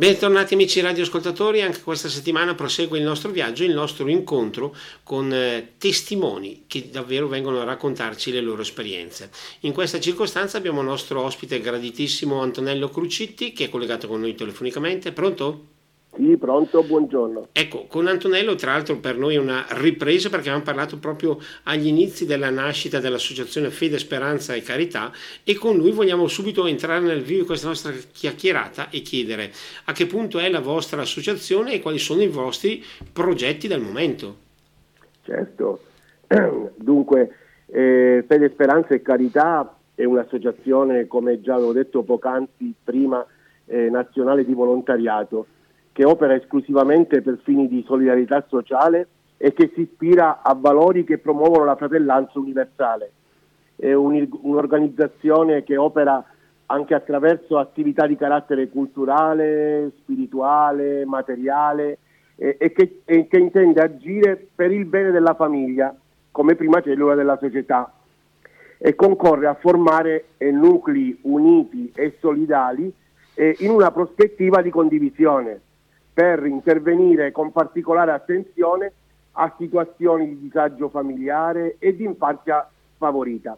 Bentornati amici radioascoltatori, anche questa settimana prosegue il nostro viaggio, il nostro incontro con eh, testimoni che davvero vengono a raccontarci le loro esperienze. In questa circostanza abbiamo il nostro ospite graditissimo Antonello Crucitti che è collegato con noi telefonicamente. Pronto? Sì, pronto, buongiorno. Ecco, con Antonello tra l'altro per noi è una ripresa perché abbiamo parlato proprio agli inizi della nascita dell'associazione Fede, Speranza e Carità e con lui vogliamo subito entrare nel vivo di questa nostra chiacchierata e chiedere a che punto è la vostra associazione e quali sono i vostri progetti del momento. Certo, dunque eh, Fede, Speranza e Carità è un'associazione, come già avevo detto poc'anzi prima, eh, nazionale di volontariato che opera esclusivamente per fini di solidarietà sociale e che si ispira a valori che promuovono la fratellanza universale. È un'organizzazione che opera anche attraverso attività di carattere culturale, spirituale, materiale e, che, e che intende agire per il bene della famiglia come prima cellula della società e concorre a formare nuclei uniti e solidali eh, in una prospettiva di condivisione per intervenire con particolare attenzione a situazioni di disagio familiare e di infanzia favorita.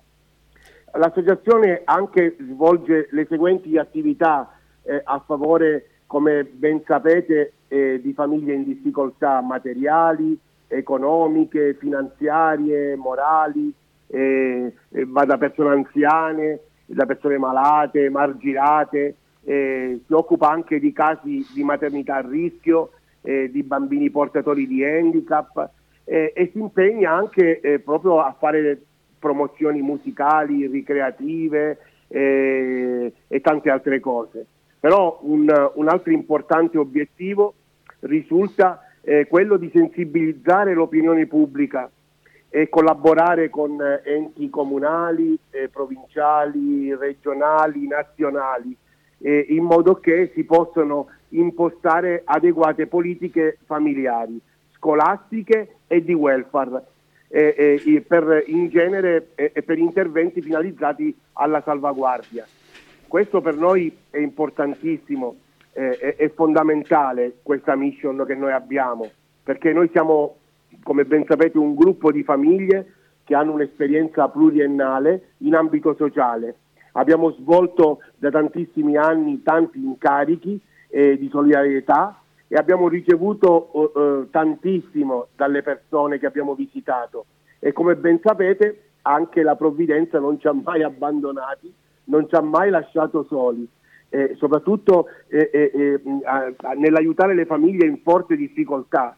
L'associazione anche svolge le seguenti attività eh, a favore, come ben sapete, eh, di famiglie in difficoltà materiali, economiche, finanziarie, morali, eh, va da persone anziane, da persone malate, marginate, eh, si occupa anche di casi di maternità a rischio, eh, di bambini portatori di handicap eh, e si impegna anche eh, proprio a fare promozioni musicali, ricreative eh, e tante altre cose. Però un, un altro importante obiettivo risulta eh, quello di sensibilizzare l'opinione pubblica e collaborare con enti comunali, provinciali, regionali, nazionali eh, in modo che si possano impostare adeguate politiche familiari, scolastiche e di welfare. Eh, eh, per, in genere eh, per interventi finalizzati alla salvaguardia. Questo per noi è importantissimo, è, è fondamentale questa mission che noi abbiamo, perché noi siamo, come ben sapete, un gruppo di famiglie che hanno un'esperienza pluriennale in ambito sociale Abbiamo svolto da tantissimi anni tanti incarichi eh, di solidarietà e abbiamo ricevuto eh, tantissimo dalle persone che abbiamo visitato e come ben sapete anche la provvidenza non ci ha mai abbandonati, non ci ha mai lasciato soli. Eh, soprattutto eh, eh, eh nell'aiutare le famiglie in forte difficoltà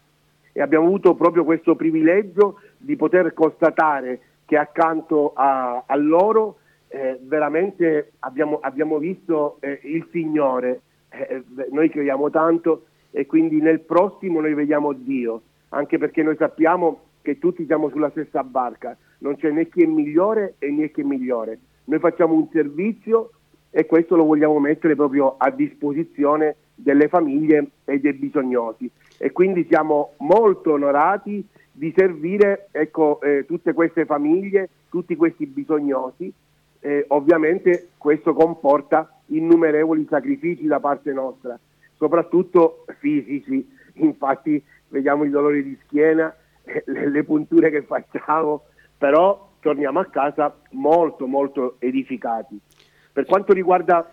e abbiamo avuto proprio questo privilegio di poter constatare che accanto a, a loro eh, veramente abbiamo, abbiamo visto eh, il Signore, eh, noi crediamo tanto e quindi nel prossimo noi vediamo Dio, anche perché noi sappiamo che tutti siamo sulla stessa barca, non c'è né chi è migliore e né chi è migliore. Noi facciamo un servizio e questo lo vogliamo mettere proprio a disposizione delle famiglie e dei bisognosi. E quindi siamo molto onorati di servire ecco, eh, tutte queste famiglie, tutti questi bisognosi eh, ovviamente questo comporta innumerevoli sacrifici da parte nostra, soprattutto fisici, infatti vediamo i dolori di schiena, le, le punture che facciamo, però torniamo a casa molto molto edificati. Per quanto riguarda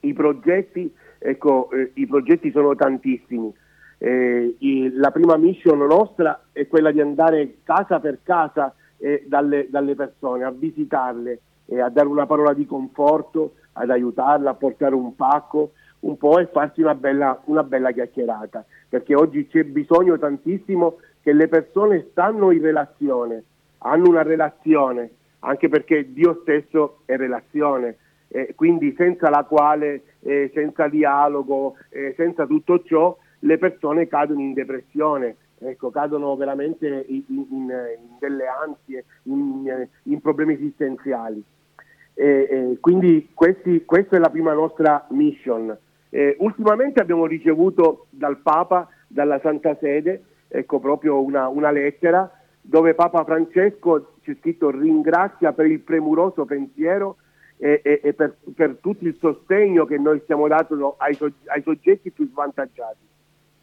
i progetti, ecco, eh, i progetti sono tantissimi. Eh, i, la prima mission nostra è quella di andare casa per casa eh, dalle, dalle persone, a visitarle, eh, a dare una parola di conforto, ad aiutarla, a portare un pacco un po' e farsi una bella, una bella chiacchierata, perché oggi c'è bisogno tantissimo che le persone stanno in relazione, hanno una relazione, anche perché Dio stesso è relazione, eh, quindi senza la quale, eh, senza dialogo, eh, senza tutto ciò, le persone cadono in depressione, ecco, cadono veramente in, in, in delle ansie, in, in problemi esistenziali. Eh, eh, quindi questi, questa è la prima nostra mission. Eh, ultimamente abbiamo ricevuto dal Papa, dalla Santa Sede, ecco proprio una, una lettera dove Papa Francesco c'è scritto ringrazia per il premuroso pensiero e, e, e per, per, tutto il sostegno che noi stiamo dando ai, ai soggetti più svantaggiati.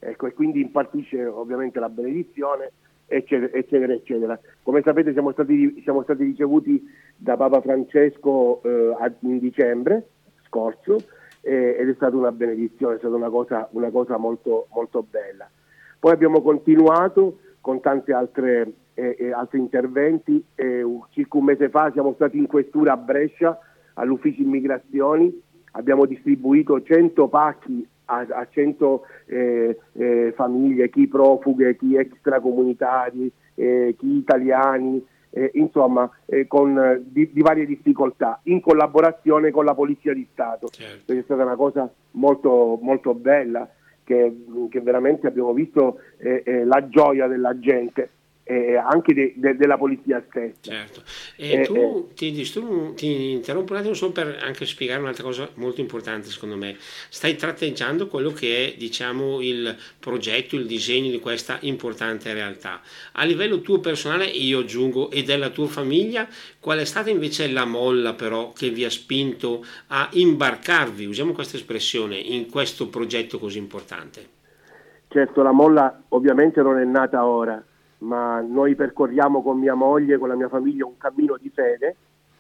Ecco, e quindi impartisce ovviamente la benedizione, eccetera, eccetera, eccetera. Come sapete siamo stati, siamo stati ricevuti da Papa Francesco eh, in dicembre scorso eh, ed è stata una benedizione, è stata una cosa, una cosa molto, molto bella. Poi abbiamo continuato con tanti eh, eh, altri interventi, circa un mese fa siamo stati in questura a Brescia all'ufficio immigrazioni, abbiamo distribuito 100 pacchi a, a 100 eh, eh, famiglie, chi profughe, chi extracomunitari, eh, chi italiani, eh, insomma eh, con, di, di, varie difficoltà, in collaborazione con la Polizia di Stato. Certo. È stata una cosa molto, molto bella che, che veramente abbiamo visto eh, la gioia della gente eh, anche de, de, della polizia stessa. Certo. E eh, tu, eh, ti, disturbo, ti interrompo un attimo solo per anche spiegare un'altra cosa molto importante secondo me. Stai tratteggiando quello che è diciamo, il progetto, il disegno di questa importante realtà. A livello tuo personale, io aggiungo, e della tua famiglia, qual è stata invece la molla però che vi ha spinto a imbarcarvi, usiamo questa espressione, in questo progetto così importante? Certo, la molla ovviamente non è nata ora, ma noi percorriamo con mia moglie, con la mia famiglia un cammino di fede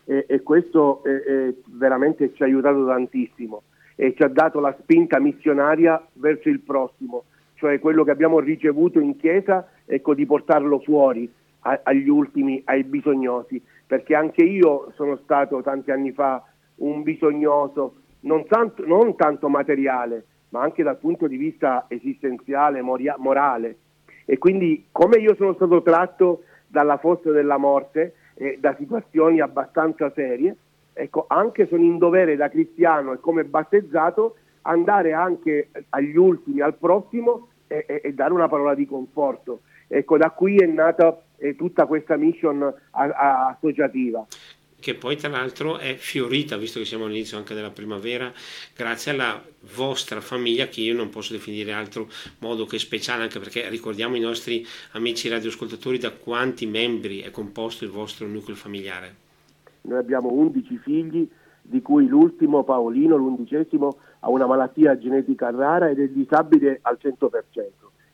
e, e questo eh, eh, veramente ci ha aiutato tantissimo e ci ha dato la spinta missionaria verso il prossimo, cioè quello che abbiamo ricevuto in chiesa, ecco di portarlo fuori a, agli ultimi, ai bisognosi, perché anche io sono stato tanti anni fa un bisognoso, non tanto, non tanto materiale, ma anche dal punto di vista esistenziale, moria, morale e quindi come io sono stato tratto dalla fossa della morte e da situazioni abbastanza serie, ecco, anche sono in dovere da cristiano e come battezzato andare anche agli ultimi, al prossimo e, e, e dare una parola di conforto. Ecco, da qui è nata eh, tutta questa mission a, a, associativa che poi tra l'altro è fiorita, visto che siamo all'inizio anche della primavera, grazie alla vostra famiglia che io non posso definire altro modo che speciale, anche perché ricordiamo i nostri amici radioascoltatori da quanti membri è composto il vostro nucleo familiare. Noi abbiamo 11 figli, di cui l'ultimo, Paolino, l'undicesimo, ha una malattia genetica rara ed è disabile al 100%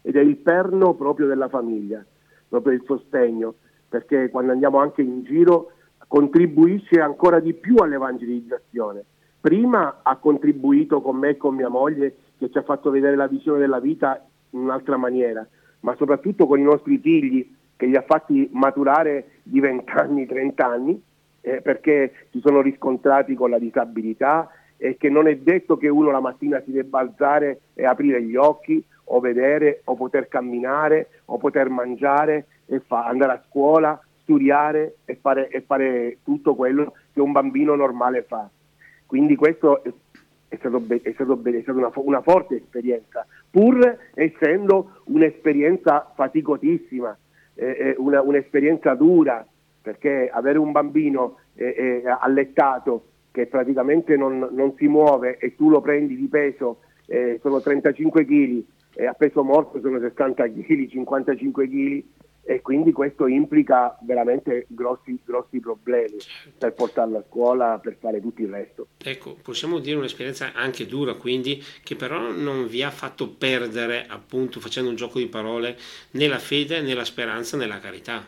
ed è il perno proprio della famiglia, proprio il sostegno, perché quando andiamo anche in giro contribuisce ancora di più all'evangelizzazione. Prima ha contribuito con me e con mia moglie che ci ha fatto vedere la visione della vita in un'altra maniera, ma soprattutto con i nostri figli che li ha fatti maturare di 20 anni, 30 anni, eh, perché si sono riscontrati con la disabilità e che non è detto che uno la mattina si debba alzare e aprire gli occhi o vedere o poter camminare o poter mangiare e fa, andare a scuola studiare e fare, e fare tutto quello che un bambino normale fa. Quindi questo è, stato, be- è stato, be- è stata una, una, forte esperienza, pur essendo un'esperienza faticosissima, eh, una, un'esperienza dura, perché avere un bambino eh, eh, allettato che praticamente non, non, si muove e tu lo prendi di peso, eh, sono 35 kg, e a peso morto sono 60 kg, 55 kg, e quindi questo implica veramente grossi, grossi problemi per portarlo a scuola, per fare tutto il resto. Ecco, possiamo dire un'esperienza anche dura, quindi, che però non vi ha fatto perdere, appunto, facendo un gioco di parole, né la fede, né la speranza, né la carità.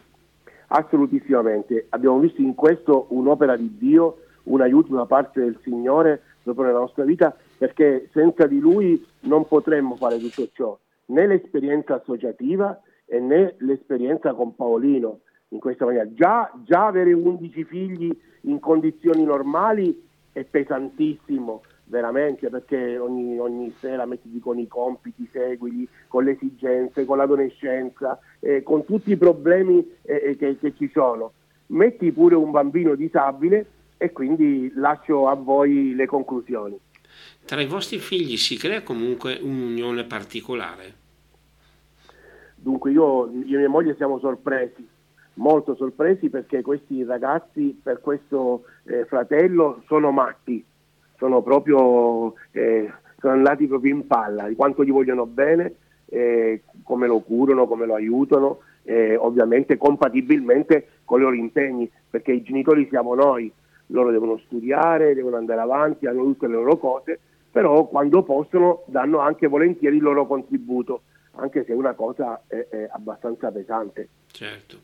Assolutissimamente, abbiamo visto in questo un'opera di Dio, un aiuto da parte del Signore proprio nella nostra vita, perché senza di Lui non potremmo fare tutto ciò, né l'esperienza associativa, e né l'esperienza con Paolino in questa maniera. Già, già avere 11 figli in condizioni normali è pesantissimo, veramente, perché ogni, ogni sera mettiti con i compiti, seguili, con le esigenze, con l'adolescenza, eh, con tutti i problemi eh, eh, che, che ci sono. Metti pure un bambino disabile e quindi lascio a voi le conclusioni. Tra i vostri figli si crea comunque un'unione particolare? Dunque io, io e mia moglie siamo sorpresi, molto sorpresi perché questi ragazzi per questo eh, fratello sono matti, sono proprio eh, sono andati proprio in palla di quanto gli vogliono bene, eh, come lo curano, come lo aiutano, ovviamente compatibilmente con i loro impegni, perché i genitori siamo noi, loro devono studiare, devono andare avanti, hanno tutte le loro cose, però quando possono danno anche volentieri il loro contributo, anche se una cosa è, è abbastanza pesante. Certo.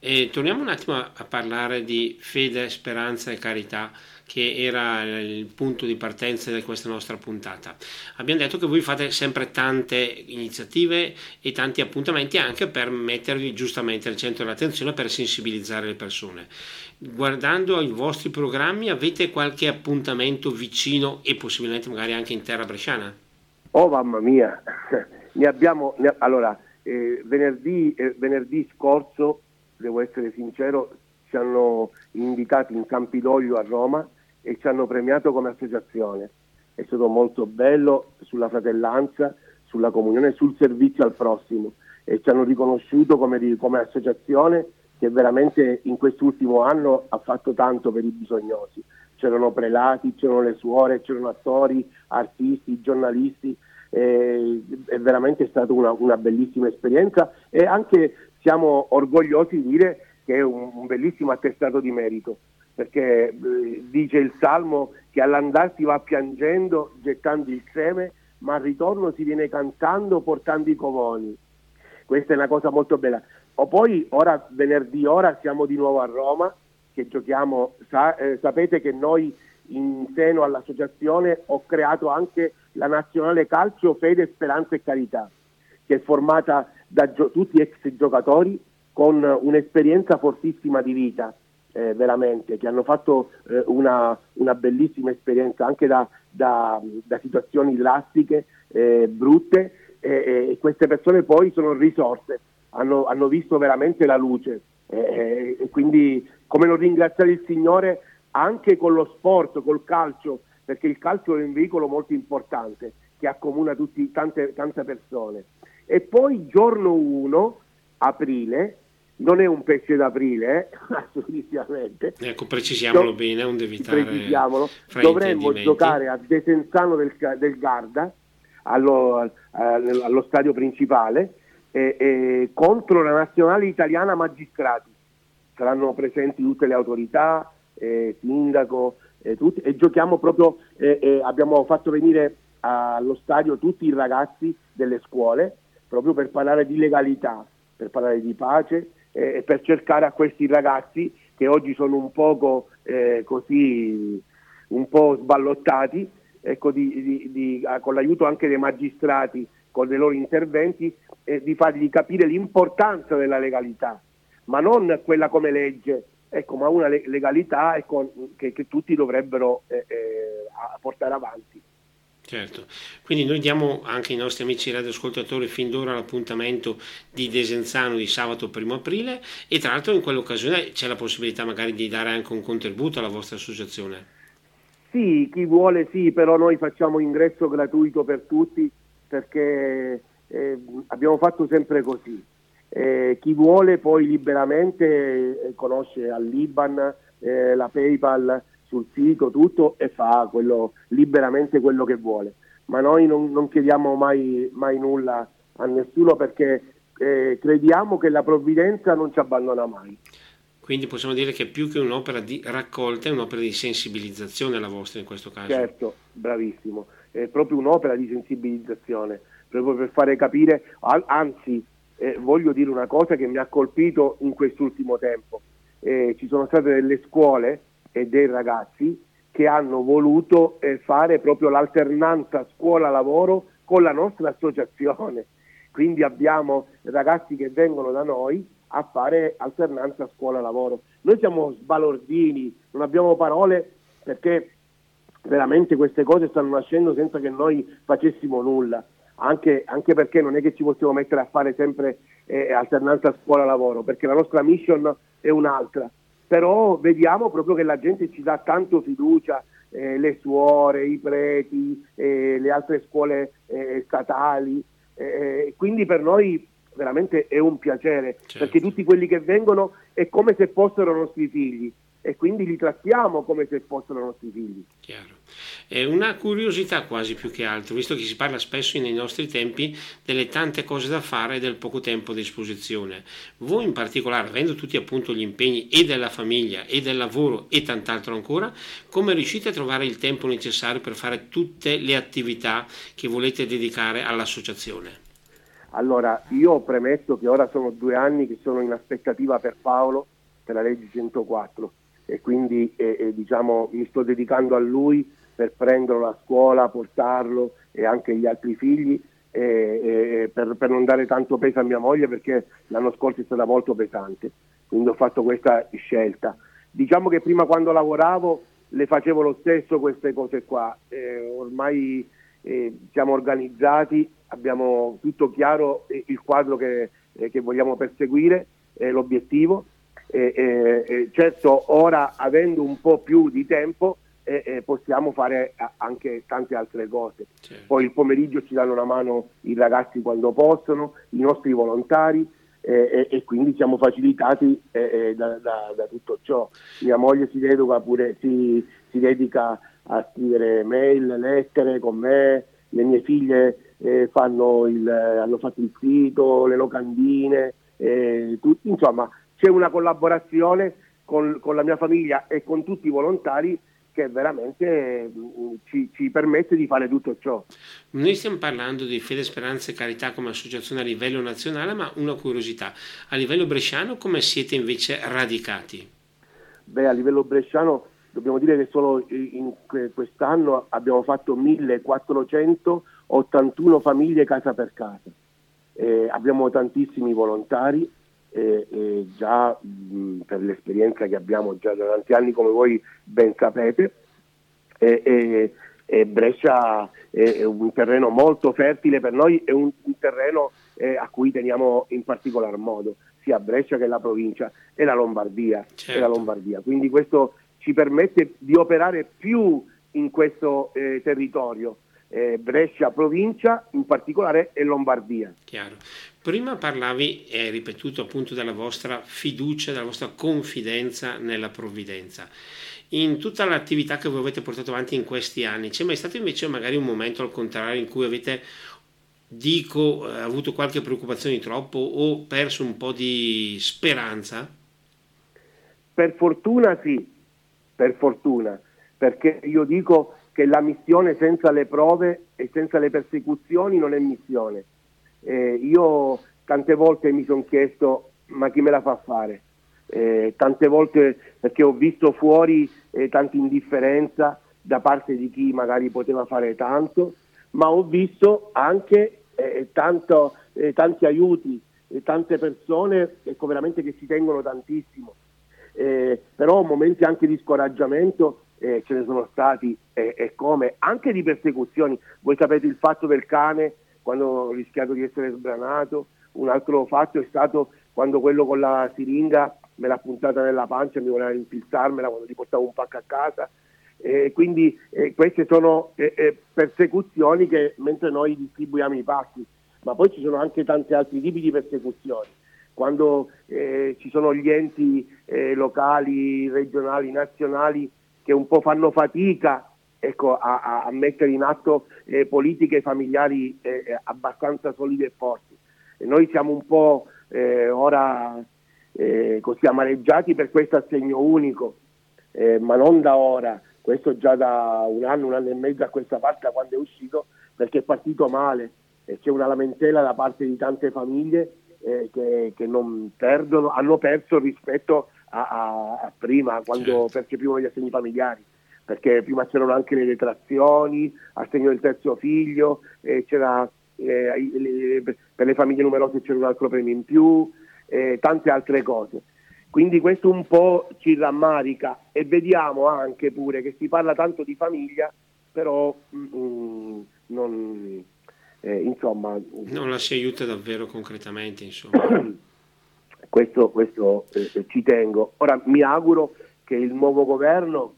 E torniamo un attimo a, a parlare di fede, speranza e carità che era il punto di partenza di questa nostra puntata. Abbiamo detto che voi fate sempre tante iniziative e tanti appuntamenti anche per mettervi giustamente al centro dell'attenzione per sensibilizzare le persone. Guardando i vostri programmi avete qualche appuntamento vicino e possibilmente magari anche in terra bresciana? Oh mamma mia, ne abbiamo, ne, allora eh, venerdì, eh, venerdì scorso, devo essere sincero, ci hanno invitati in Campidoglio a Roma e ci hanno premiato come associazione. È stato molto bello sulla fratellanza, sulla comunione, sul servizio al prossimo e ci hanno riconosciuto come, come associazione che veramente in quest'ultimo anno ha fatto tanto per i bisognosi. C'erano prelati, c'erano le suore, c'erano attori, artisti, giornalisti. Eh, è veramente stata una, una, bellissima esperienza e anche siamo orgogliosi di dire che è un, un bellissimo attestato di merito perché eh, dice il Salmo che all'andar si va piangendo, gettando il seme, ma al ritorno si viene cantando, portando i covoni. Questa è una cosa molto bella. O poi, ora, venerdì ora, siamo di nuovo a Roma, che giochiamo, sa, eh, sapete che noi in seno all'associazione ho creato anche la nazionale calcio Fede, Speranza e Carità, che è formata da gio- tutti ex giocatori con un'esperienza fortissima di vita eh, veramente, che hanno fatto eh, una, una, bellissima esperienza anche da, da, da situazioni drastiche, eh, brutte, e queste persone poi sono risorse, hanno, hanno visto veramente la luce. e quindi come non ringraziare il Signore anche con lo sport, col calcio, perché il calcio è un veicolo molto importante che accomuna tutti, tante, tante persone. E poi giorno 1, aprile, non è un pesce d'aprile, eh? assolutamente. Ecco, precisiamolo Do- bene, devi Precisiamolo. Dovremmo giocare a Desenzano del, del Garda, allo, eh, allo, stadio principale, eh, eh, contro la nazionale italiana magistrati. Saranno presenti tutte le autorità, eh, sindaco, eh, tutti, e giochiamo proprio, abbiamo fatto venire allo stadio tutti i ragazzi delle scuole, proprio per parlare di legalità, per parlare di pace eh, per cercare a questi ragazzi che oggi sono un poco eh, così un po' sballottati, ecco, di, di, di, con l'aiuto anche dei magistrati, con dei loro interventi, eh, di fargli capire l'importanza della legalità, ma non quella come legge, ecco, ma una legalità ecco, che, che, tutti dovrebbero eh, eh, portare avanti. Certo, quindi noi diamo anche ai nostri amici radioascoltatori fin d'ora l'appuntamento di Desenzano di sabato 1 aprile e tra l'altro in quell'occasione c'è la possibilità magari di dare anche un contributo alla vostra associazione. Sì, chi vuole sì, però noi facciamo ingresso gratuito per tutti perché eh, abbiamo fatto sempre così. Eh, chi vuole poi liberamente eh, conosce all'Iban, eh, la PayPal, sul sito tutto e fa quello, liberamente quello che vuole. Ma noi non, non chiediamo mai, mai, nulla a nessuno perché eh, crediamo che la provvidenza non ci abbandona mai. Quindi possiamo dire che più che un'opera di raccolta è un'opera di sensibilizzazione la vostra in questo caso. Certo, bravissimo, è proprio un'opera di sensibilizzazione, proprio per fare capire, anzi eh, voglio dire una cosa che mi ha colpito in quest'ultimo tempo. Eh, ci sono state delle scuole e dei ragazzi che hanno voluto eh, fare proprio l'alternanza scuola-lavoro con la nostra associazione. Quindi abbiamo ragazzi che vengono da noi a fare alternanza scuola-lavoro. Noi siamo sbalordini, non abbiamo parole perché veramente queste cose stanno nascendo senza che noi facessimo nulla. Anche, anche perché non è che ci possiamo mettere a fare sempre eh, alternanza scuola-lavoro, perché la nostra mission è un'altra. Però vediamo proprio che la gente ci dà tanto fiducia, eh, le suore, i preti, eh, le altre scuole eh, statali, eh, quindi per noi veramente è un piacere, certo. perché tutti quelli che vengono è come se fossero nostri figli e quindi li trattiamo come se fossero i nostri figli. Chiaro. È una curiosità quasi più che altro, visto che si parla spesso nei nostri tempi delle tante cose da fare e del poco tempo a disposizione. Voi in particolare, avendo tutti appunto gli impegni e della famiglia e del lavoro e tant'altro ancora, come riuscite a trovare il tempo necessario per fare tutte le attività che volete dedicare all'associazione? Allora, io ho premesso che ora sono due anni che sono in aspettativa per Paolo, per la legge 104 e quindi eh, diciamo, mi sto dedicando a lui per prenderlo a scuola, portarlo e anche gli altri figli eh, per, per, non dare tanto peso a mia moglie perché l'anno scorso è stata molto pesante, quindi ho fatto questa scelta. Diciamo che prima quando lavoravo le facevo lo stesso queste cose qua, ormai siamo organizzati, abbiamo tutto chiaro il quadro che, che vogliamo perseguire, l'obiettivo eh, eh, certo ora avendo un po' più di tempo eh, possiamo fare anche tante altre cose. Certo. Poi il pomeriggio ci danno una mano i ragazzi quando possono, i nostri volontari e quindi siamo facilitati da, da, da, tutto ciò. Mia moglie si dedica, pure, si, si dedica a scrivere mail, lettere con me, le mie figlie eh, il, hanno fatto il sito, le locandine, eh, tutti, insomma c'è una collaborazione con, con, la mia famiglia e con tutti i volontari che veramente mm, ci, ci, permette di fare tutto ciò. Noi stiamo parlando di Fede Speranza e Carità come associazione a livello nazionale, ma una curiosità, a livello bresciano come siete invece radicati? Beh, a livello bresciano dobbiamo dire che solo in quest'anno abbiamo fatto 1481 famiglie casa per casa. Eh, abbiamo tantissimi volontari e, e già mh, per l'esperienza che abbiamo già da tanti anni, come voi ben sapete, e, e, e Brescia è, un terreno molto fertile per noi, è un, un terreno eh, a cui teniamo in particolar modo, sia Brescia che la provincia e la Lombardia. Certo. E la certo. Lombardia. Quindi questo ci permette di operare più in questo eh, territorio eh, Brescia provincia in particolare e Lombardia. Chiaro. Prima parlavi e ripetuto appunto della vostra fiducia, della vostra confidenza nella provvidenza. In tutta l'attività che voi avete portato avanti in questi anni, c'è mai stato invece magari un momento al contrario in cui avete, dico, eh, avuto qualche preoccupazione di troppo o perso un po' di speranza? Per fortuna sì, per fortuna, perché io dico che la missione senza le prove e senza le persecuzioni non è missione. Eh, io tante volte mi sono chiesto ma chi me la fa fare? Eh, tante volte perché ho visto fuori eh, tanta indifferenza da parte di chi magari poteva fare tanto, ma ho visto anche eh, tanto, eh, tanti aiuti, tante persone ecco, veramente che ci tengono tantissimo. Eh, però momenti anche di scoraggiamento eh, ce ne sono stati e eh, come, anche di persecuzioni. Voi sapete il fatto del cane quando ho rischiato di essere sbranato, un altro fatto è stato quando quello con la siringa me l'ha puntata nella pancia e mi voleva infilzarmela quando gli portavo un pacco a casa. Eh, quindi eh, queste sono eh, eh, persecuzioni che mentre noi distribuiamo i pacchi, ma poi ci sono anche tanti altri tipi di persecuzioni. Quando eh, ci sono gli enti locali, regionali, nazionali che un po' fanno fatica ecco, a, a, mettere in atto eh, politiche familiari eh, eh, abbastanza solide e forti. E noi siamo un po' eh, ora eh, così amareggiati per questo assegno unico, eh, ma non da ora, questo già da un anno, un anno e mezzo a questa parte da quando è uscito, perché è partito male e c'è una lamentela da parte di tante famiglie che, che non perdono, hanno perso rispetto a, a, a prima, quando certo. percepivano gli assegni familiari perché prima c'erano anche le detrazioni, assegno del terzo figlio, eh, c'era, eh, le, per le famiglie numerose c'era un altro premio in più, eh, tante altre cose. Quindi questo un po' ci rammarica e vediamo anche pure che si parla tanto di famiglia, però mm, mm non, eh, insomma, non la si aiuta davvero concretamente. Insomma. questo, questo eh, ci tengo. Ora mi auguro che il nuovo governo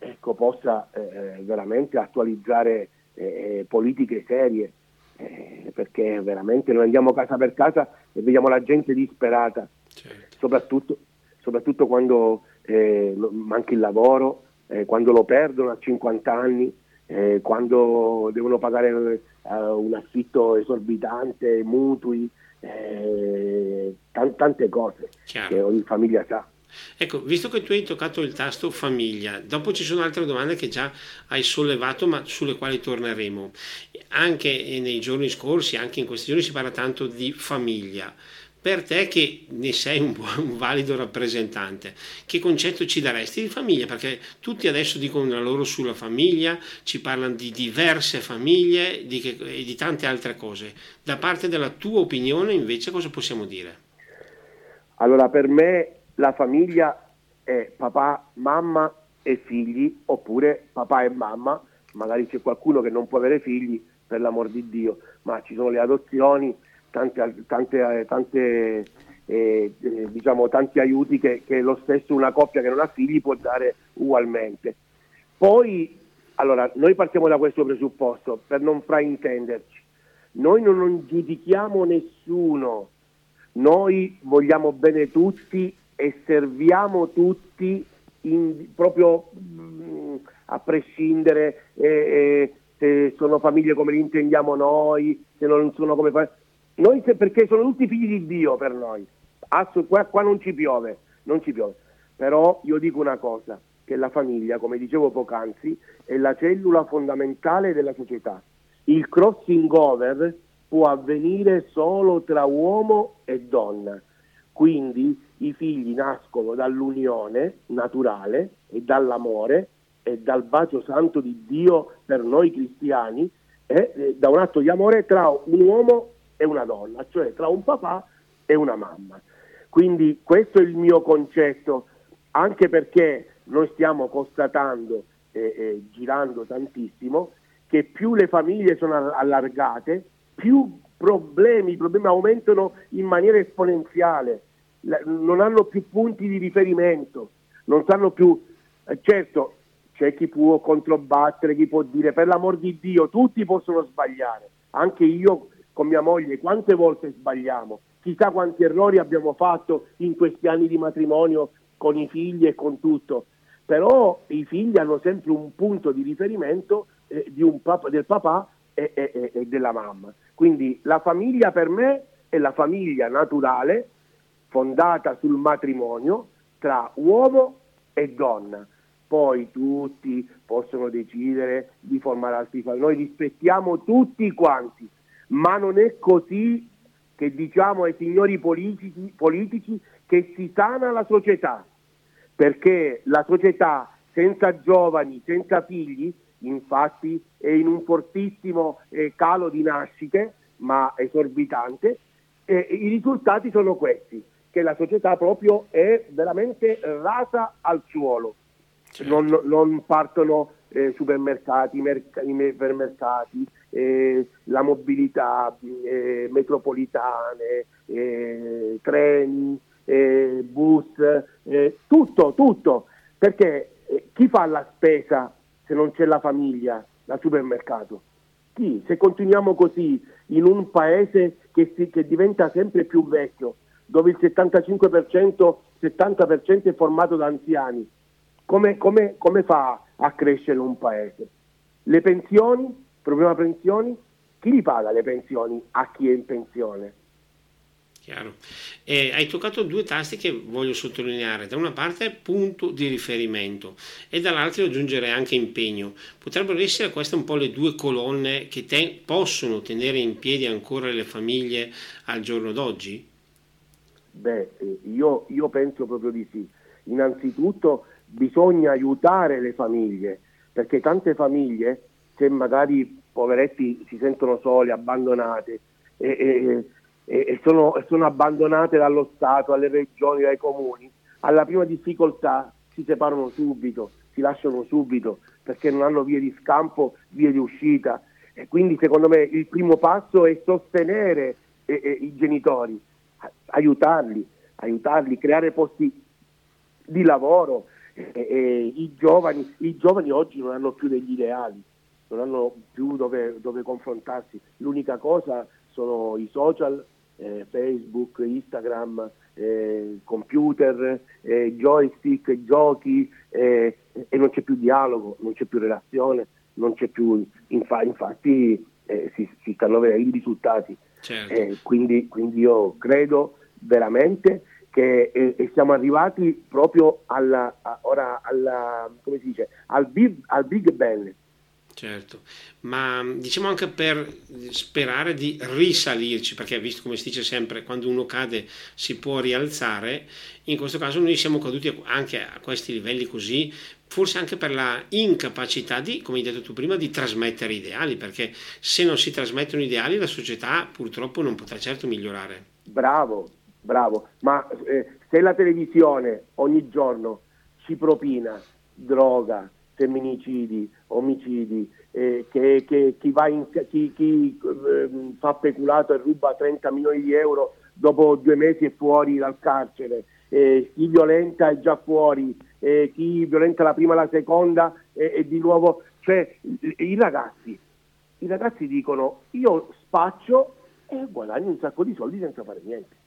ecco, possa eh, veramente attualizzare eh, politiche serie, eh, perché veramente noi andiamo casa per casa e vediamo la gente disperata, certo. soprattutto, soprattutto, quando eh, manca il lavoro, eh, quando lo perdono a 50 anni, eh, quando devono pagare un affitto esorbitante, mutui, eh, tante cose Chiaro. che ogni famiglia sa. Ecco, visto che tu hai toccato il tasto famiglia, dopo ci sono altre domande che già hai sollevato, ma sulle quali torneremo. Anche nei giorni scorsi, anche in questi giorni, si parla tanto di famiglia per te che ne sei un, un, valido rappresentante, che concetto ci daresti di famiglia? Perché tutti adesso dicono la loro sulla famiglia, ci parlano di diverse famiglie di che, e di tante altre cose. Da parte della tua opinione invece cosa possiamo dire? Allora per me la famiglia è papà, mamma e figli oppure papà e mamma, magari c'è qualcuno che non può avere figli per l'amor di Dio, ma ci sono le adozioni tante, tante, tante eh, eh, diciamo, tanti aiuti che, che, lo stesso una coppia che non ha figli può dare ugualmente. Poi, allora, noi partiamo da questo presupposto per non fraintenderci. Noi non giudichiamo nessuno, noi vogliamo bene tutti e serviamo tutti in, proprio mh, mm, a prescindere eh, eh, se sono famiglie come le intendiamo noi, se non sono come noi, perché sono tutti figli di Dio per noi. Assu, qua, qua non ci piove, non ci piove. Però io dico una cosa, che la famiglia, come dicevo poc'anzi, è la cellula fondamentale della società. Il crossing over può avvenire solo tra uomo e donna. Quindi i figli nascono dall'unione naturale e dall'amore e dal bacio santo di Dio per noi cristiani, e, eh, da un atto di amore tra un uomo e una donna, cioè tra un papà e una mamma. Quindi questo è il mio concetto, anche perché noi stiamo constatando, eh, eh, girando tantissimo, che più le famiglie sono allargate, più problemi, i problemi aumentano in maniera esponenziale, non hanno più punti di riferimento, non sanno più, eh, certo c'è chi può controbattere, chi può dire per l'amor di Dio, tutti possono sbagliare, anche io con mia moglie quante volte sbagliamo, chissà quanti errori abbiamo fatto in questi anni di matrimonio con i figli e con tutto, però i figli hanno sempre un punto di riferimento eh, di pap- del papà e, e, e della mamma. Quindi la famiglia per me è la famiglia naturale fondata sul matrimonio tra uomo e donna. Poi tutti possono decidere di formare altri famiglie. Noi rispettiamo tutti quanti, ma non è così che diciamo ai signori politici, politici che si sana la società, perché la società senza giovani, senza figli, infatti è in un fortissimo eh, calo di nascite, ma esorbitante, e i risultati sono questi, che la società proprio è veramente rasa al suolo. Certo. Non, non, partono eh, supermercati, merc- ipermercati, eh, la mobilità, eh, metropolitane, eh, treni, eh, bus, eh, tutto, tutto, perché chi fa la spesa se non c'è la famiglia, la supermercato? Chi? Se continuiamo così in un paese che, si, che diventa sempre più vecchio, dove il 75%, 70% è formato da anziani, come, come, come fa a crescere un paese? Le pensioni problema pensioni, chi li paga le pensioni a chi è in pensione? Chiaro. Eh, hai toccato due tasti che voglio sottolineare. Da una parte punto di riferimento e dall'altra aggiungere anche impegno. Potrebbero essere queste un po' le due colonne che te- possono tenere in piedi ancora le famiglie al giorno d'oggi? Beh, eh, io, io penso proprio di sì. Innanzitutto bisogna aiutare le famiglie, perché tante famiglie se magari poveretti si sentono soli, abbandonati e, e, e, sono, sono, abbandonate dallo Stato, dalle regioni, dai comuni, alla prima difficoltà si separano subito, si lasciano subito perché non hanno vie di scampo, vie di uscita. E quindi secondo me il primo passo è sostenere i genitori, aiutarli, aiutarli, creare posti di lavoro. I giovani, I giovani oggi non hanno più degli ideali, non hanno più dove, dove confrontarsi. L'unica cosa sono i social eh, Facebook, Instagram, eh, computer, eh, joystick, giochi eh, e non c'è più dialogo, non c'è più relazione, non c'è più, infa- infatti eh, si, si, stanno vedendo i risultati. Certo. Eh, quindi, quindi, io credo veramente che eh, siamo arrivati proprio alla, ora alla, come si dice, al big, al big bang Certo, ma diciamo anche per sperare di risalirci, perché visto come si dice sempre, quando uno cade si può rialzare, in questo caso noi siamo caduti anche a questi livelli così, forse anche per la incapacità di, come hai detto tu prima, di trasmettere ideali, perché se non si trasmettono ideali la società purtroppo non potrà certo migliorare. Bravo, bravo, ma eh, se la televisione ogni giorno ci propina droga, femminicidi, omicidi, eh, che, che, chi, in, chi, chi eh, fa peculato e ruba 30 milioni di euro dopo due mesi è fuori dal carcere, eh, chi violenta è già fuori, chi violenta la prima e la seconda è di nuovo... Cioè i ragazzi, i ragazzi dicono io spaccio e guadagno un sacco di soldi senza fare niente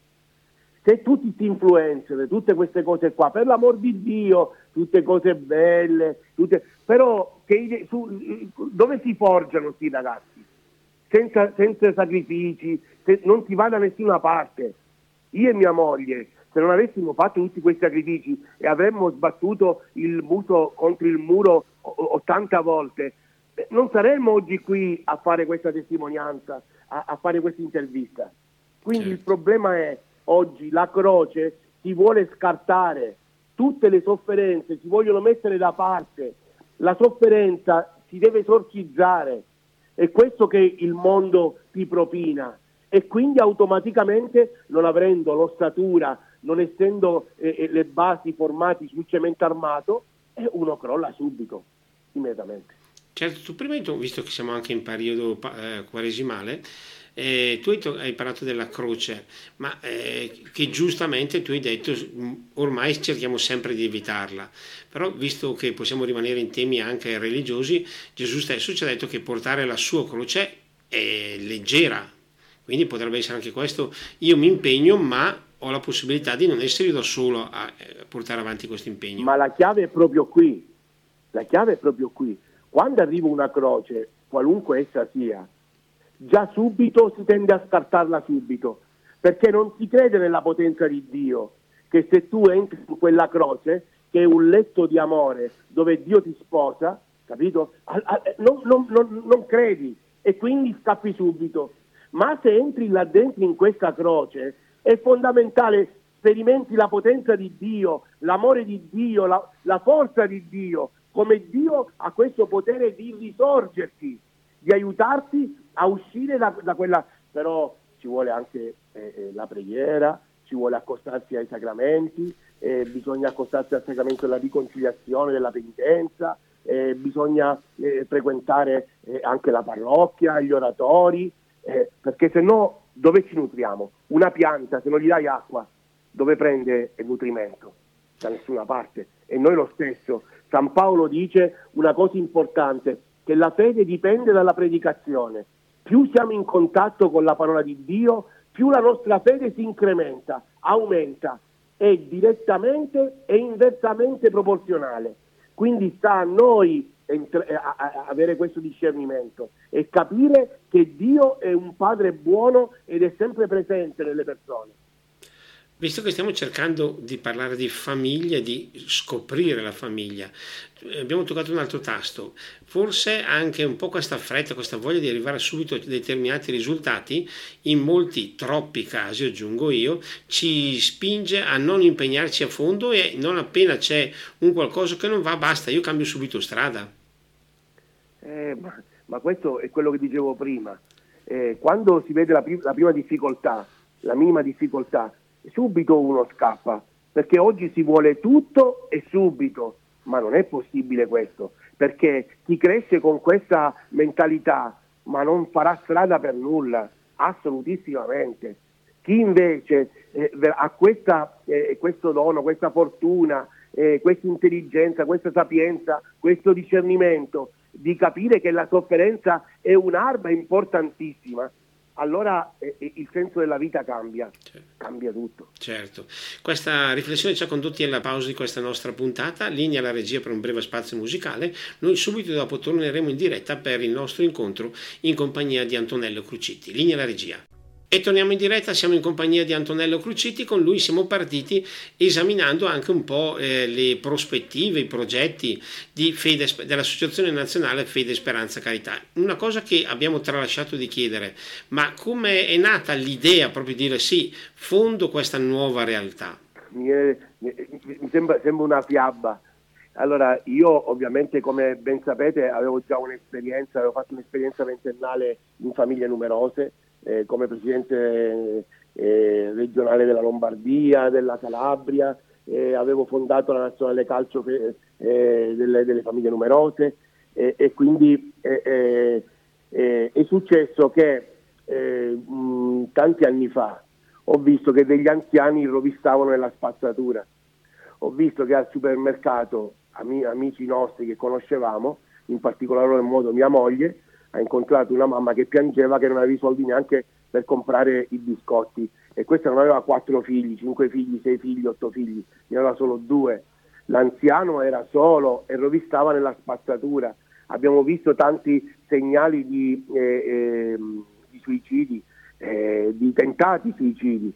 se tutti questi influencer, tutte queste cose qua, per l'amor di Dio, tutte cose belle, tutte, però che, su, dove si forgiano questi ragazzi? Senza, senza sacrifici, se, non si va da nessuna parte. Io e mia moglie, se non avessimo fatto tutti questi sacrifici e avremmo sbattuto il muso contro il muro 80 volte, eh, non saremmo oggi qui a fare questa testimonianza, a, a fare questa intervista. Quindi certo. il problema è oggi la croce si vuole scartare, tutte le sofferenze si vogliono mettere da parte, la sofferenza si deve esorcizzare, è questo che il mondo ti propina e quindi automaticamente non avendo l'ossatura, non essendo eh, eh le basi formate sul cemento armato, eh, uno crolla subito, immediatamente. Certo, tu prima hai visto che siamo anche in periodo eh, quaresimale, eh, tu hai, parlato della croce, ma eh, che giustamente tu hai detto ormai cerchiamo sempre di evitarla, però visto che possiamo rimanere in temi anche religiosi, Gesù stesso ci ha detto che portare la sua croce è leggera, quindi potrebbe essere anche questo, io mi impegno ma ho la possibilità di non essere io da solo a eh, portare avanti questo impegno. Ma la chiave è proprio qui, la chiave è proprio qui. Quando arriva una croce, qualunque essa sia, già subito si tende a scartarla subito, perché non si crede nella potenza di Dio, che se tu entri in quella croce, che è un letto di amore dove Dio ti sposa, capito? Non, non, non, non credi e quindi scappi subito. Ma se entri là dentro in questa croce, è fondamentale sperimenti la potenza di Dio, l'amore di Dio, la, la forza di Dio, come Dio ha questo potere di risorgerti, di aiutarti a uscire da, da quella, però ci vuole anche eh, eh, la preghiera, ci vuole accostarsi ai sacramenti, eh, bisogna accostarsi al sacramento della riconciliazione, della penitenza, eh, bisogna eh, frequentare eh, anche la parrocchia, gli oratori, perché se no dove ci nutriamo? Una pianta, se non gli dai acqua, dove prende il nutrimento? Da nessuna parte. E noi lo stesso. San Paolo dice una cosa importante, che la fede dipende dalla predicazione più siamo in contatto con la parola di Dio, più la nostra fede si incrementa, aumenta, è direttamente e inversamente proporzionale. Quindi sta a noi avere questo discernimento e capire che Dio è un Padre buono ed è sempre presente nelle persone. Visto che stiamo cercando di parlare di famiglia, di scoprire la famiglia, abbiamo toccato un altro tasto. Forse anche un po' questa fretta, questa voglia di arrivare subito a determinati risultati, in molti, troppi casi, aggiungo io, ci spinge a non impegnarci a fondo e non appena c'è un qualcosa che non va, basta, io cambio subito strada. Eh, ma, ma, questo è quello che dicevo prima. Eh, quando si vede la, prim- la prima difficoltà, la minima difficoltà, subito uno scappa, perché oggi si vuole tutto e subito, ma non è possibile questo, perché chi cresce con questa mentalità ma non farà strada per nulla, assolutissimamente. Chi invece eh, ha questa, eh, questo dono, questa fortuna, eh, questa intelligenza, questa sapienza, questo discernimento di capire che la sofferenza è un'arma importantissima, allora eh, eh, il senso della vita cambia, certo. cambia tutto. Certo, questa riflessione ci ha condotti alla pausa di questa nostra puntata, linea la regia per un breve spazio musicale, noi subito dopo torneremo in diretta per il nostro incontro in compagnia di Antonello Crucitti. Linea la regia. E torniamo in diretta, siamo in compagnia di Antonello Crucitti, con lui siamo partiti esaminando anche un po' eh, le prospettive, i progetti Fede, dell'Associazione Nazionale Fede Speranza Carità. Una cosa che abbiamo tralasciato di chiedere, ma come è nata l'idea proprio di dire sì, fondo questa nuova realtà? Mi, è, mi sembra, sembra una fiaba. Allora, io ovviamente, come ben sapete, avevo già un'esperienza, avevo fatto un'esperienza ventennale in famiglie numerose, eh, come presidente eh, regionale della Lombardia, della Calabria, eh, avevo fondato la nazionale calcio eh, delle, delle, famiglie numerose e quindi è successo che mh, tanti anni fa ho visto che degli anziani rovistavano nella spazzatura, ho visto che al supermercato amici nostri che conoscevamo, in particolar modo mia moglie, ha incontrato una mamma che piangeva che non aveva i soldi neanche per comprare i biscotti e questa non aveva quattro figli, cinque figli, sei figli, otto figli, ne aveva solo due. L'anziano era solo e rovistava nella spazzatura. Abbiamo visto tanti segnali di, eh, eh, di suicidi, eh, di tentati suicidi.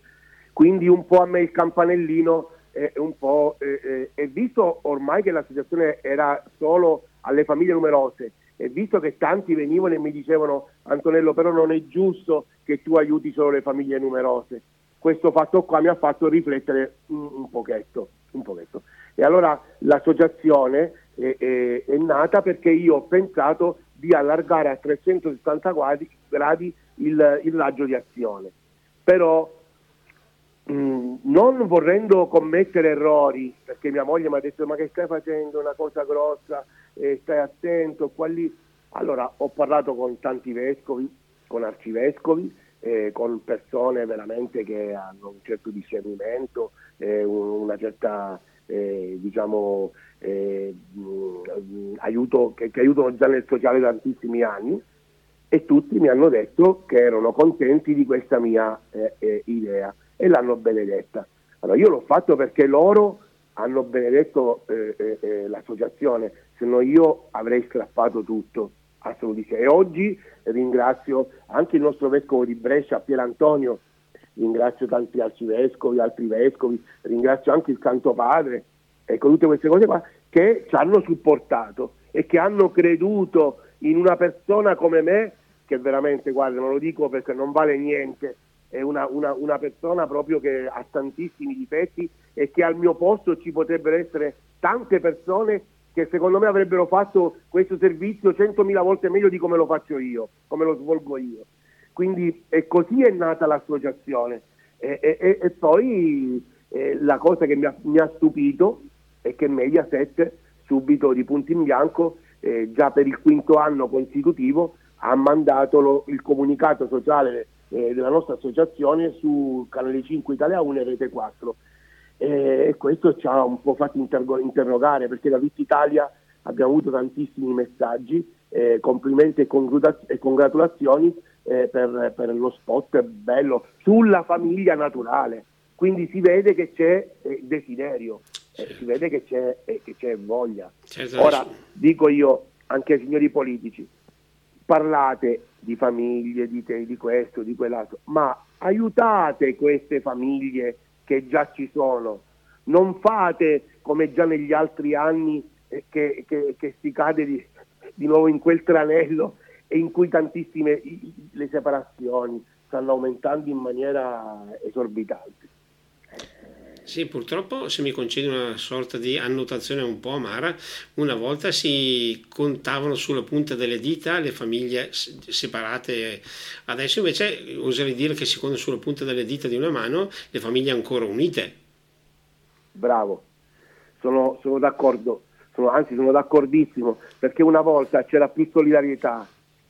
Quindi un po' a me il campanellino è un po' eh, eh, visto ormai che la situazione era solo alle famiglie numerose e visto che tanti venivano e mi dicevano Antonello però non è giusto che tu aiuti solo le famiglie numerose, questo fatto qua mi ha fatto riflettere un, un, pochetto, un pochetto. E allora l'associazione è, è, è, nata perché io ho pensato di allargare a 360 gradi, il, il raggio di azione, però mh, non vorrendo commettere errori, perché mia moglie mi ha detto ma che stai facendo? Una cosa grossa, eh, stai attento, qua lì. Allora ho parlato con tanti vescovi, con arcivescovi, eh, con persone veramente che hanno un certo discernimento, eh, una certa eh, diciamo, eh, aiuto, che, che, aiutano già nel sociale da tantissimi anni e tutti mi hanno detto che erano contenti di questa mia eh, eh, idea e l'hanno benedetta. Allora io l'ho fatto perché loro hanno benedetto l'associazione, se no io avrei strappato tutto, assolutamente. E oggi ringrazio anche il nostro vescovo di Brescia, Pierantonio, ringrazio tanti arcivescovi, altri vescovi, ringrazio anche il Santo Padre, ecco tutte queste cose qua che ci hanno supportato e che hanno creduto in una persona come me, che veramente, guarda, non lo dico perché non vale niente, è una, una, una persona proprio che ha tantissimi difetti e che al mio posto ci potrebbero essere tante persone che secondo me avrebbero fatto questo servizio centomila volte meglio di come lo faccio io, come lo svolgo io. Quindi è così è nata l'associazione. E, e, e poi eh, la cosa che mi ha, mi ha, stupito è che Mediaset subito di punto in bianco, eh, già per il quinto anno consecutivo, ha mandato lo, il comunicato sociale eh, della nostra associazione su Canale 5 Italia 1 e Rete 4 e questo ci ha un po' fatto intergo- interrogare perché da tutta Italia abbiamo avuto tantissimi messaggi, eh, complimenti e, congratulazioni, e congratulazioni eh, per, per, lo spot bello sulla famiglia naturale. Quindi si vede che c'è eh, desiderio, eh, si vede che c'è, eh, che c'è voglia. Certo. Ora dico io anche ai signori politici, parlate di famiglie, di, te, di questo, di quell'altro, ma aiutate queste famiglie che già ci sono. Non fate come già negli altri anni eh, che, che, che, si cade di, di, nuovo in quel tranello e in cui tantissime le separazioni stanno aumentando in maniera esorbitante. Sì, purtroppo se mi concedi una sorta di annotazione un po' amara, una volta si contavano sulla punta delle dita le famiglie separate, adesso invece oserei dire che si contano sulla punta delle dita di una mano le famiglie ancora unite. Bravo, sono, sono d'accordo, sono, anzi sono d'accordissimo, perché una volta c'era più solidarietà,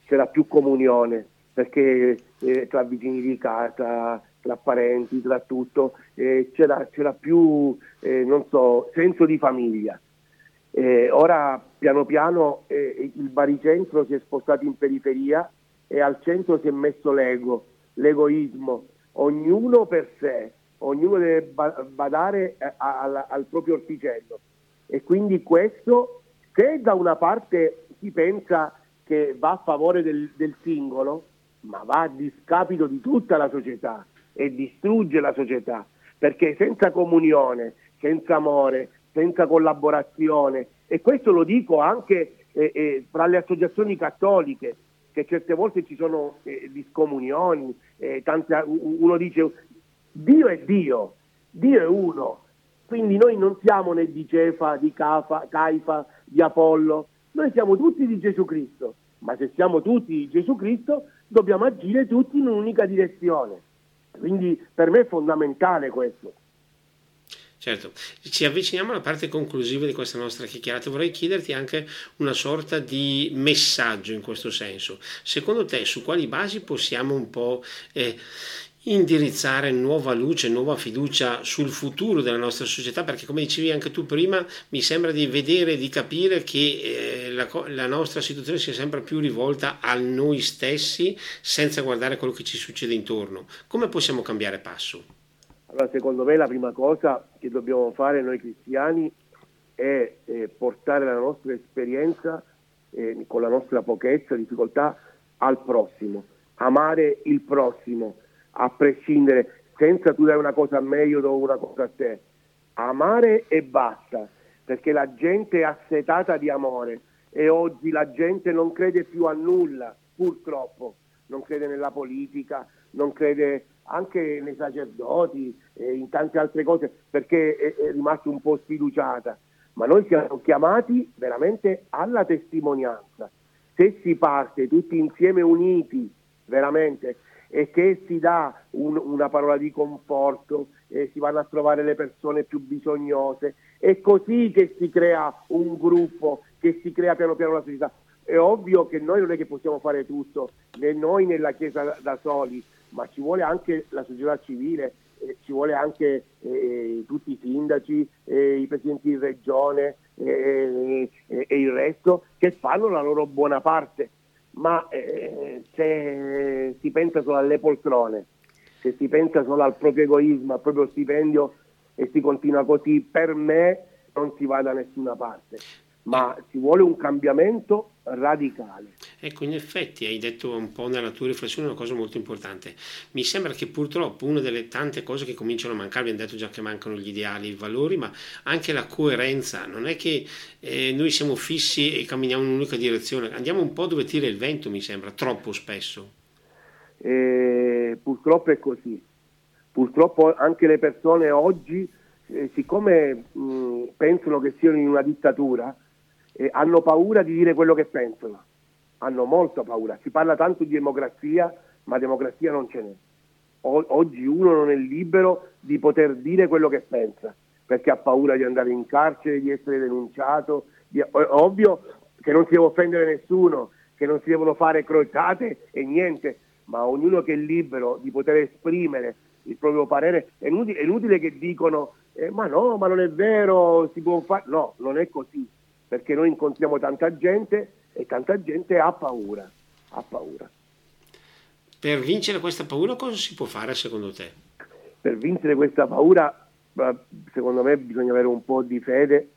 c'era più comunione, perché eh, tra vicini di casa tra parenti, tra tutto, eh, c'era, c'era, più, eh, so, senso di famiglia. Eh, ora piano piano eh, il baricentro si è spostato in periferia e al centro si è messo l'ego, l'egoismo, ognuno per sé, ognuno deve badare eh, al, al proprio orticello. E quindi questo se da una parte si pensa che va a favore del, del singolo, ma va a discapito di tutta la società e distrugge la società, perché senza comunione, senza amore, senza collaborazione, e questo lo dico anche eh, eh, fra le associazioni cattoliche, che certe volte ci sono eh, discomunioni, eh, tante, uno dice Dio è Dio, Dio è uno, quindi noi non siamo né di Cefa, di Cafa, Caifa, di Apollo, noi siamo tutti di Gesù Cristo, ma se siamo tutti di Gesù Cristo dobbiamo agire tutti in un'unica direzione. Quindi per me è fondamentale questo. Certo, ci avviciniamo alla parte conclusiva di questa nostra chiacchierata. Vorrei chiederti anche una sorta di messaggio in questo senso. Secondo te, su quali basi possiamo un po' eh, indirizzare nuova luce, nuova fiducia sul futuro della nostra società, perché come dicevi anche tu prima, mi sembra di vedere, di capire che eh, la, la, nostra situazione sia sempre più rivolta a noi stessi senza guardare quello che ci succede intorno. Come possiamo cambiare passo? Allora, secondo me la prima cosa che dobbiamo fare noi cristiani è eh, portare la nostra esperienza eh, con la nostra pochezza, difficoltà al prossimo, amare il prossimo a prescindere, senza tu dare una cosa a me, io do una cosa a te. Amare e basta, perché la gente è assetata di amore e oggi la gente non crede più a nulla, purtroppo, non crede nella politica, non crede anche nei sacerdoti e in tante altre cose perché è, è rimasta un po' sfiduciata. Ma noi siamo chiamati veramente alla testimonianza. Se si parte tutti insieme uniti, veramente, e che si dà un, una parola di conforto, e si vanno a trovare le persone più bisognose. È così che si crea un gruppo, che si crea piano piano la società. È ovvio che noi non è che possiamo fare tutto, né noi nella Chiesa da, soli, ma ci vuole anche la società civile, eh, ci vuole anche eh, tutti i sindaci, eh, i presidenti di regione eh, e il resto che fanno la loro buona parte ma eh, se si pensa solo alle poltrone, se si pensa solo al proprio egoismo, al proprio stipendio e si continua così, per me non si va da nessuna parte ma ci vuole un cambiamento radicale. Ecco, in effetti hai detto un po' nella tua riflessione una cosa molto importante. Mi sembra che purtroppo una delle tante cose che cominciano a mancare, abbiamo detto già che mancano gli ideali, i valori, ma anche la coerenza. Non è che eh, noi siamo fissi e camminiamo in un'unica direzione, andiamo un po' dove tira il vento, mi sembra, troppo spesso. Eh, purtroppo è così. Purtroppo anche le persone oggi, eh, siccome mh, pensano che siano in una dittatura, eh, hanno paura di dire quello che pensano, hanno molta paura. Si parla tanto di democrazia, ma democrazia non ce n'è. O- oggi uno non è libero di poter dire quello che pensa, perché ha paura di andare in carcere, di essere denunciato. Di... Ovvio che non si deve offendere nessuno, che non si devono fare crociate e niente, ma ognuno che è libero di poter esprimere il proprio parere, è inutile, è inutile che dicono eh, ma no, ma non è vero, si può fare. No, non è così perché noi incontriamo tanta gente e tanta gente ha paura, ha paura. Per vincere questa paura cosa si può fare secondo te? Per vincere questa paura secondo me bisogna avere un po' di fede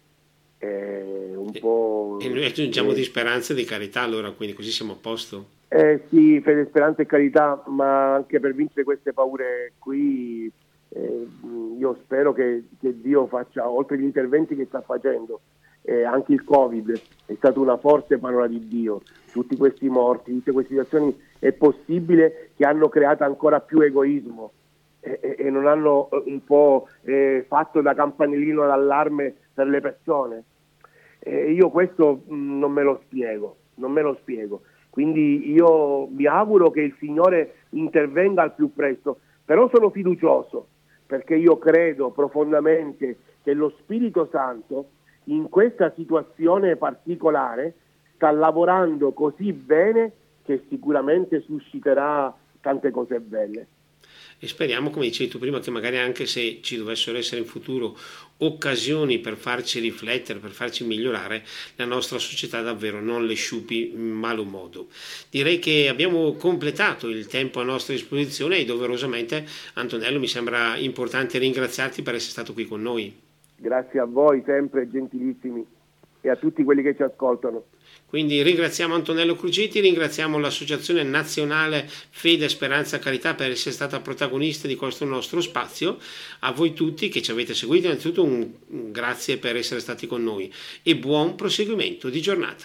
eh, un e, po'... E noi aggiungiamo eh, di speranza e di carità allora, quindi così siamo a posto. Eh, sì, fede, speranza e carità, ma anche per vincere queste paure qui eh, io spero che, che Dio faccia, oltre agli interventi che sta facendo, eh, anche il Covid è stata una forte parola di Dio, tutti questi morti, tutte queste situazioni è possibile che hanno creato ancora più egoismo e, e non hanno eh, un po' eh, fatto da campanellino d'allarme per le persone. Eh, io questo mh, mm, non me lo spiego, non me lo spiego. Quindi io mi auguro che il Signore intervenga al più presto, però sono fiducioso perché io credo profondamente che lo Spirito Santo in questa situazione particolare sta lavorando così bene che sicuramente susciterà tante cose belle. e speriamo, come dicevi tu prima, che magari anche se ci dovessero essere in futuro occasioni per farci riflettere, per farci migliorare, la nostra società davvero non le sciupi in malo modo. Direi che abbiamo completato il tempo a nostra disposizione e doverosamente Antonello mi sembra importante ringraziarti per essere stato qui con noi. Grazie a voi, sempre gentilissimi, e a tutti quelli che ci ascoltano. Quindi ringraziamo Antonello Cruciti, ringraziamo l'Associazione Nazionale Fede, Speranza, Carità per essere stata protagonista di questo nostro spazio. A voi tutti che ci avete seguito, innanzitutto un grazie per essere stati con noi e buon proseguimento di giornata.